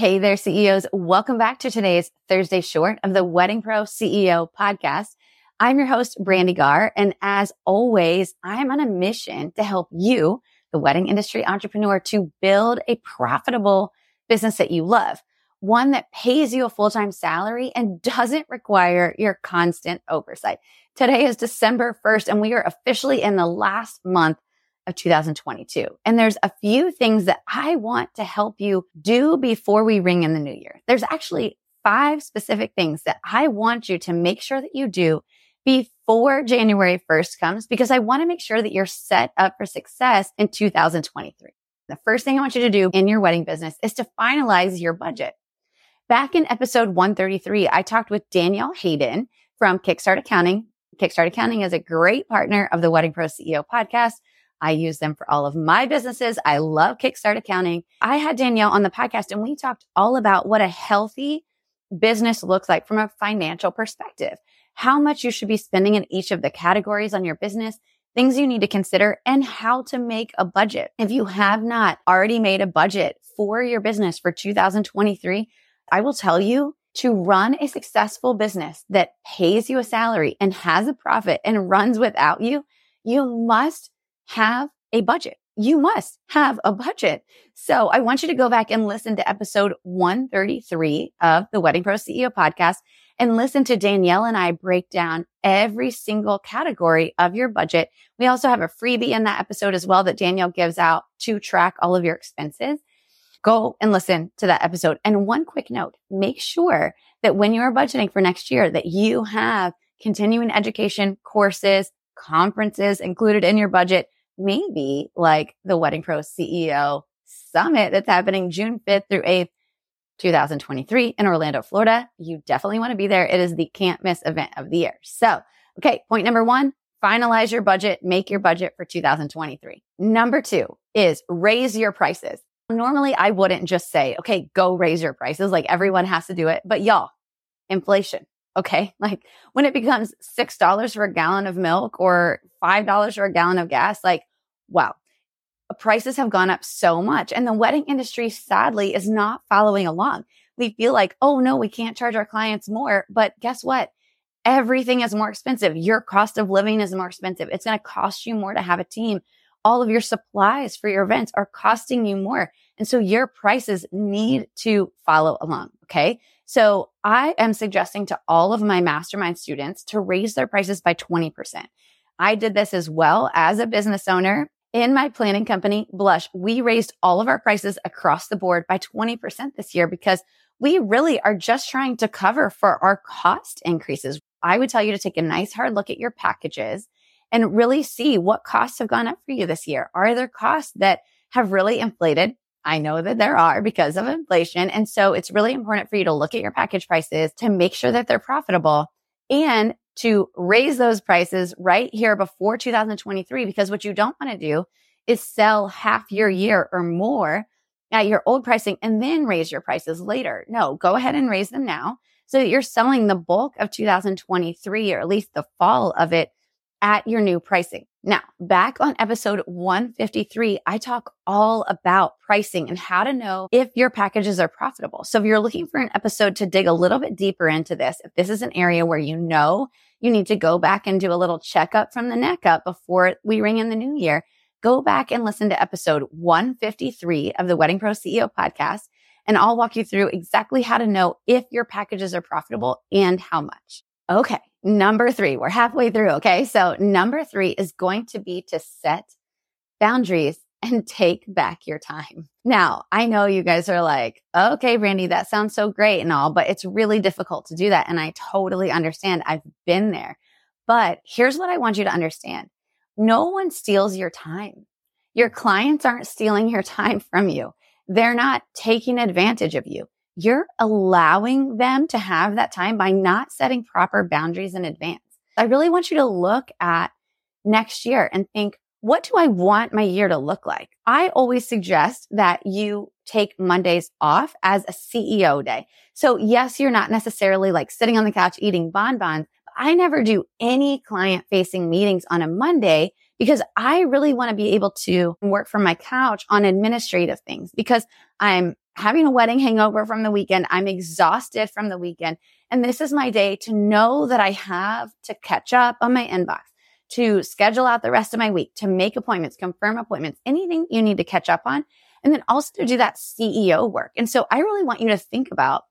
Hey there, CEOs. Welcome back to today's Thursday short of the Wedding Pro CEO podcast. I'm your host, Brandi Gaar. And as always, I'm on a mission to help you, the wedding industry entrepreneur, to build a profitable business that you love, one that pays you a full-time salary and doesn't require your constant oversight. Today is December 1st, and we are officially in the last month of 2022. And there's a few things that I want to help you do before we ring in the new year. There's actually five specific things that I want you to make sure that you do before January 1st comes because I want to make sure that you're set up for success in 2023. The first thing I want you to do in your wedding business is to finalize your budget. Back in episode 133, I talked with Danielle Hayden from Kickstart Accounting. Kickstart Accounting is a great partner of the Wedding Pro CEO podcast. I use them for all of my businesses. I love Kickstart Accounting. I had Danielle on the podcast and we talked all about what a healthy business looks like from a financial perspective, how much you should be spending in each of the categories on your business, things you need to consider, and how to make a budget. If you have not already made a budget for your business for 2023, I will tell you to run a successful business that pays you a salary and has a profit and runs without you, you must have a budget. You must have a budget. So I want you to go back and listen to episode 133 of the Wedding Pro CEO podcast and listen to Danielle and I break down every single category of your budget. We also have a freebie in that episode as well that Danielle gives out to track all of your expenses. Go and listen to that episode. And one quick note, make sure that when you are budgeting for next year that you have continuing education courses, conferences included in your budget maybe like the Wedding Pro CEO Summit that's happening June 5th through 8th, 2023 in Orlando, Florida. You definitely want to be there. It is the can't miss event of the year. So, okay, point number one, finalize your budget, make your budget for 2023. Number two is raise your prices. Normally, I wouldn't just say, okay, go raise your prices. Like everyone has to do it. But y'all, inflation. Okay. Like when it becomes $6 for a gallon of milk or $5 for a gallon of gas, like wow, prices have gone up so much. And the wedding industry, sadly, is not following along. We feel like, oh no, we can't charge our clients more. But guess what? Everything is more expensive. Your cost of living is more expensive. It's going to cost you more to have a team. All of your supplies for your events are costing you more. And so your prices need to follow along. Okay. So I am suggesting to all of my mastermind students to raise their prices by 20%. I did this as well as a business owner in my planning company, Blush, we raised all of our prices across the board by 20% this year because we really are just trying to cover for our cost increases. I would tell you to take a nice hard look at your packages and really see what costs have gone up for you this year. Are there costs that have really inflated? I know that there are because of inflation. And so it's really important for you to look at your package prices to make sure that they're profitable and to raise those prices right here before 2023 because what you don't want to do is sell half your year or more at your old pricing and then raise your prices later. No, go ahead and raise them now so that you're selling the bulk of 2023 or at least the fall of it at your new pricing. Now, back on episode 153, I talk all about pricing and how to know if your packages are profitable. So if you're looking for an episode to dig a little bit deeper into this, if this is an area where you know you need to go back and do a little checkup from the neck up before we ring in the new year, go back and listen to episode 153 of the Wedding Pro CEO podcast. And I'll walk you through exactly how to know if your packages are profitable and how much. Okay. Number three, we're halfway through. Okay. So number three is going to be to set boundaries and take back your time. Now, I know you guys are like, okay, Brandi, that sounds so great and all, but it's really difficult to do that. And I totally understand. I've been there. But here's what I want you to understand. No one steals your time. Your clients aren't stealing your time from you. They're not taking advantage of you. You're allowing them to have that time by not setting proper boundaries in advance. I really want you to look at next year and think, what do I want my year to look like? I always suggest that you take Mondays off as a CEO day. So yes, you're not necessarily like sitting on the couch eating bonbons. I never do any client facing meetings on a Monday because I really want to be able to work from my couch on administrative things because I'm having a wedding hangover from the weekend. I'm exhausted from the weekend. And this is my day to know that I have to catch up on my inbox, to schedule out the rest of my week, to make appointments, confirm appointments, anything you need to catch up on. And then also to do that CEO work. And so I really want you to think about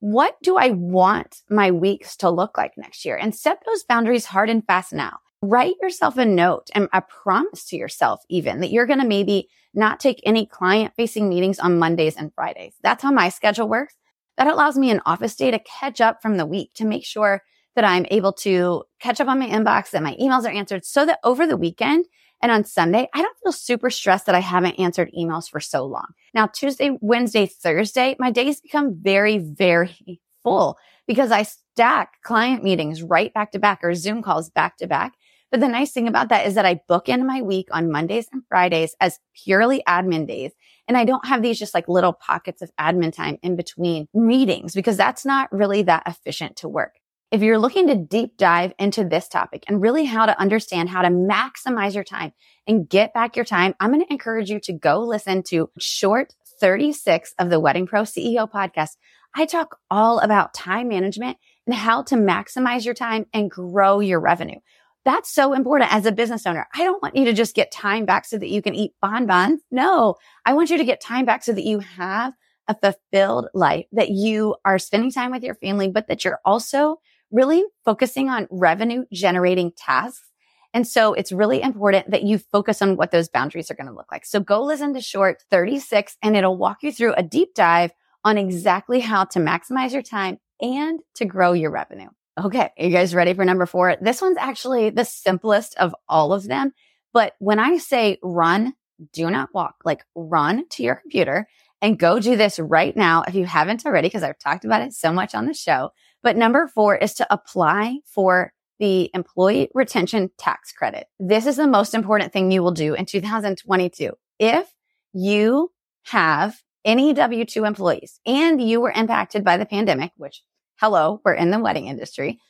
what do I want my weeks to look like next year and set those boundaries hard and fast now. Write yourself a note and a promise to yourself even that you're going to maybe not take any client facing meetings on Mondays and Fridays. That's how my schedule works. That allows me an office day to catch up from the week to make sure that I'm able to catch up on my inbox, that my emails are answered so that over the weekend and on Sunday, I don't feel super stressed that I haven't answered emails for so long. Now, Tuesday, Wednesday, Thursday, my days become very, very full because I stack client meetings right back to back or Zoom calls back to back. But the nice thing about that is that I book in my week on Mondays and Fridays as purely admin days. And I don't have these just like little pockets of admin time in between meetings because that's not really that efficient to work. If you're looking to deep dive into this topic and really how to understand how to maximize your time and get back your time, I'm going to encourage you to go listen to short 36 of the Wedding Pro CEO podcast. I talk all about time management and how to maximize your time and grow your revenue. That's so important as a business owner. I don't want you to just get time back so that you can eat bonbons. No, I want you to get time back so that you have a fulfilled life, that you are spending time with your family, but that you're also really focusing on revenue generating tasks. And so it's really important that you focus on what those boundaries are going to look like. So go listen to short 36 and it'll walk you through a deep dive on exactly how to maximize your time and to grow your revenue. Okay. Are you guys ready for number four? This one's actually the simplest of all of them. But when I say run, do not walk, like run to your computer and go do this right now if you haven't already, because I've talked about it so much on the show. But number four is to apply for the employee retention tax credit. This is the most important thing you will do in 2022. If you have any W 2 employees and you were impacted by the pandemic, which, hello, we're in the wedding industry.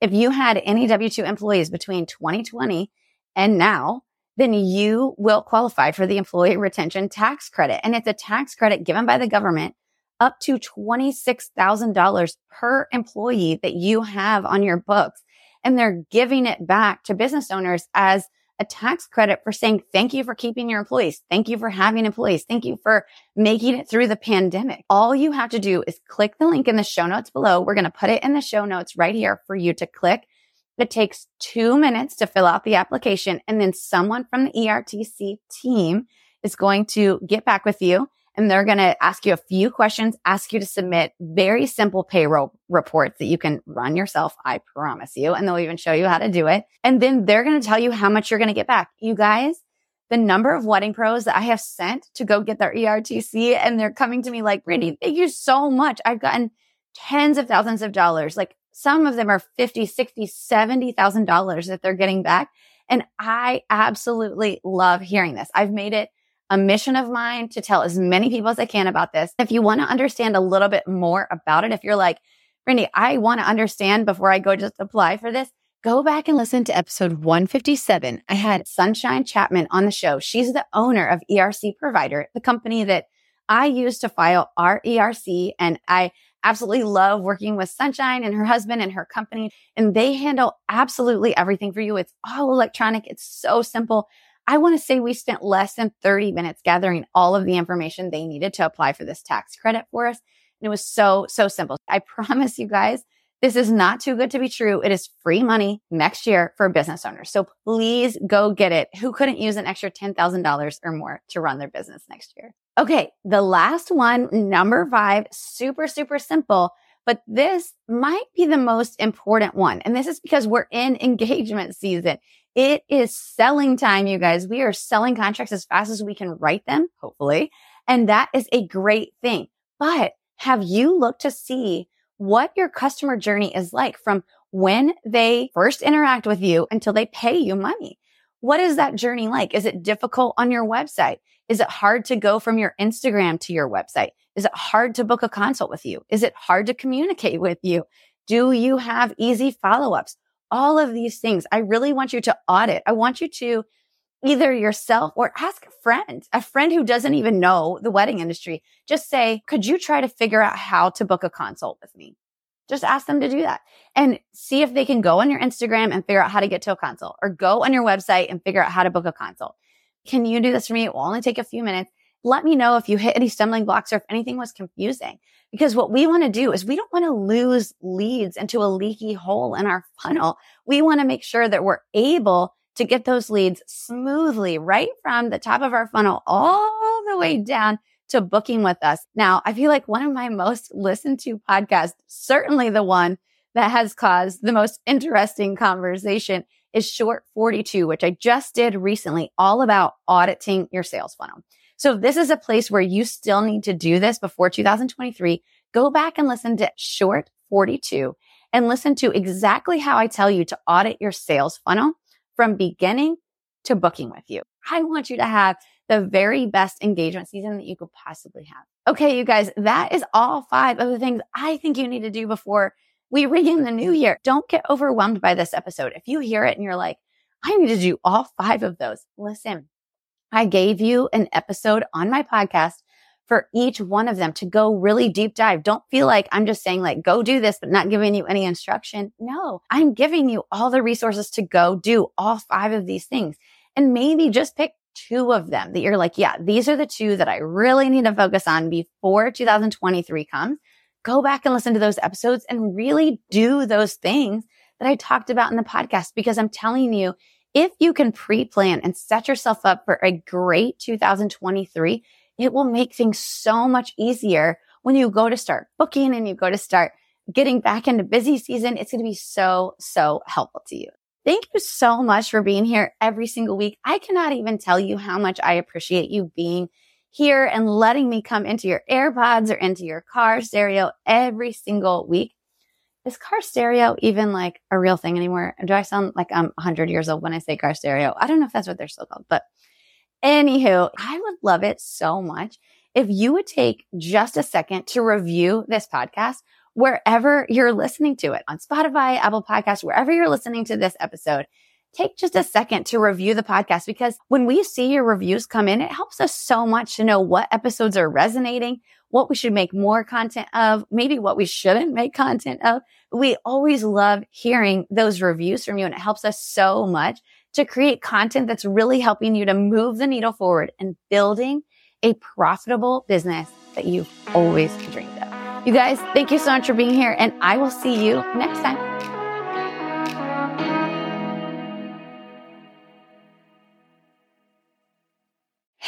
If you had any W 2 employees between 2020 and now, then you will qualify for the employee retention tax credit. And it's a tax credit given by the government up to $26,000 per employee that you have on your books. And they're giving it back to business owners as a tax credit for saying, thank you for keeping your employees. Thank you for having employees. Thank you for making it through the pandemic. All you have to do is click the link in the show notes below. We're going to put it in the show notes right here for you to click. It takes two minutes to fill out the application and then someone from the ERTC team is going to get back with you and they're going to ask you a few questions, ask you to submit very simple payroll reports that you can run yourself. I promise you. And they'll even show you how to do it. And then they're going to tell you how much you're going to get back. You guys, the number of wedding pros that I have sent to go get their ERTC and they're coming to me like, Brandi, thank you so much. I've gotten tens of thousands of dollars. Like some of them are 50, 60, $70,000 that they're getting back. And I absolutely love hearing this. I've made it a mission of mine to tell as many people as I can about this. If you want to understand a little bit more about it, if you're like, Brandi, I want to understand before I go just apply for this, go back and listen to episode 157. I had Sunshine Chapman on the show. She's the owner of ERC Provider, the company that I use to file our ERC. And I absolutely love working with Sunshine and her husband and her company. And they handle absolutely everything for you. It's all electronic. It's so simple. I want to say we spent less than 30 minutes gathering all of the information they needed to apply for this tax credit for us. And it was so, so simple. I promise you guys, this is not too good to be true. It is free money next year for business owners. So please go get it. Who couldn't use an extra $10,000 or more to run their business next year? Okay. The last one, number five, super, super simple. But this might be the most important one. And this is because we're in engagement season. It is selling time, you guys. We are selling contracts as fast as we can write them, hopefully. And that is a great thing. But have you looked to see what your customer journey is like from when they first interact with you until they pay you money? What is that journey like? Is it difficult on your website? Is it hard to go from your Instagram to your website? Is it hard to book a consult with you? Is it hard to communicate with you? Do you have easy follow ups? All of these things. I really want you to audit. I want you to either yourself or ask a friend, a friend who doesn't even know the wedding industry. Just say, could you try to figure out how to book a consult with me? Just ask them to do that and see if they can go on your Instagram and figure out how to get to a consult or go on your website and figure out how to book a consult. Can you do this for me? It will only take a few minutes. Let me know if you hit any stumbling blocks or if anything was confusing. Because what we want to do is we don't want to lose leads into a leaky hole in our funnel. We want to make sure that we're able to get those leads smoothly right from the top of our funnel all the way down to booking with us. Now, I feel like one of my most listened to podcasts, certainly the one that has caused the most interesting conversation is Short 42, which I just did recently, all about auditing your sales funnel. So if this is a place where you still need to do this before 2023, go back and listen to Short 42 and listen to exactly how I tell you to audit your sales funnel from beginning to booking with you. I want you to have the very best engagement season that you could possibly have. Okay, you guys, that is all five of the things I think you need to do before we ring in the new year. Don't get overwhelmed by this episode. If you hear it and you're like, I need to do all five of those, listen, I gave you an episode on my podcast for each one of them to go really deep dive. Don't feel like I'm just saying like, go do this, but not giving you any instruction. No, I'm giving you all the resources to go do all five of these things and maybe just pick two of them that you're like, yeah, these are the two that I really need to focus on before 2023 comes go back and listen to those episodes and really do those things that I talked about in the podcast because I'm telling you, if you can pre-plan and set yourself up for a great 2023, it will make things so much easier when you go to start booking and you go to start getting back into busy season. It's going to be so, so helpful to you. Thank you so much for being here every single week. I cannot even tell you how much I appreciate you being here and letting me come into your AirPods or into your car stereo every single week. Is car stereo even like a real thing anymore? Do I sound like I'm 100 years old when I say car stereo? I don't know if that's what they're still called, but anywho, I would love it so much if you would take just a second to review this podcast wherever you're listening to it on Spotify, Apple Podcasts, wherever you're listening to this episode take just a second to review the podcast because when we see your reviews come in, it helps us so much to know what episodes are resonating, what we should make more content of, maybe what we shouldn't make content of. We always love hearing those reviews from you and it helps us so much to create content that's really helping you to move the needle forward and building a profitable business that you've always dreamed of. You guys, thank you so much for being here and I will see you next time.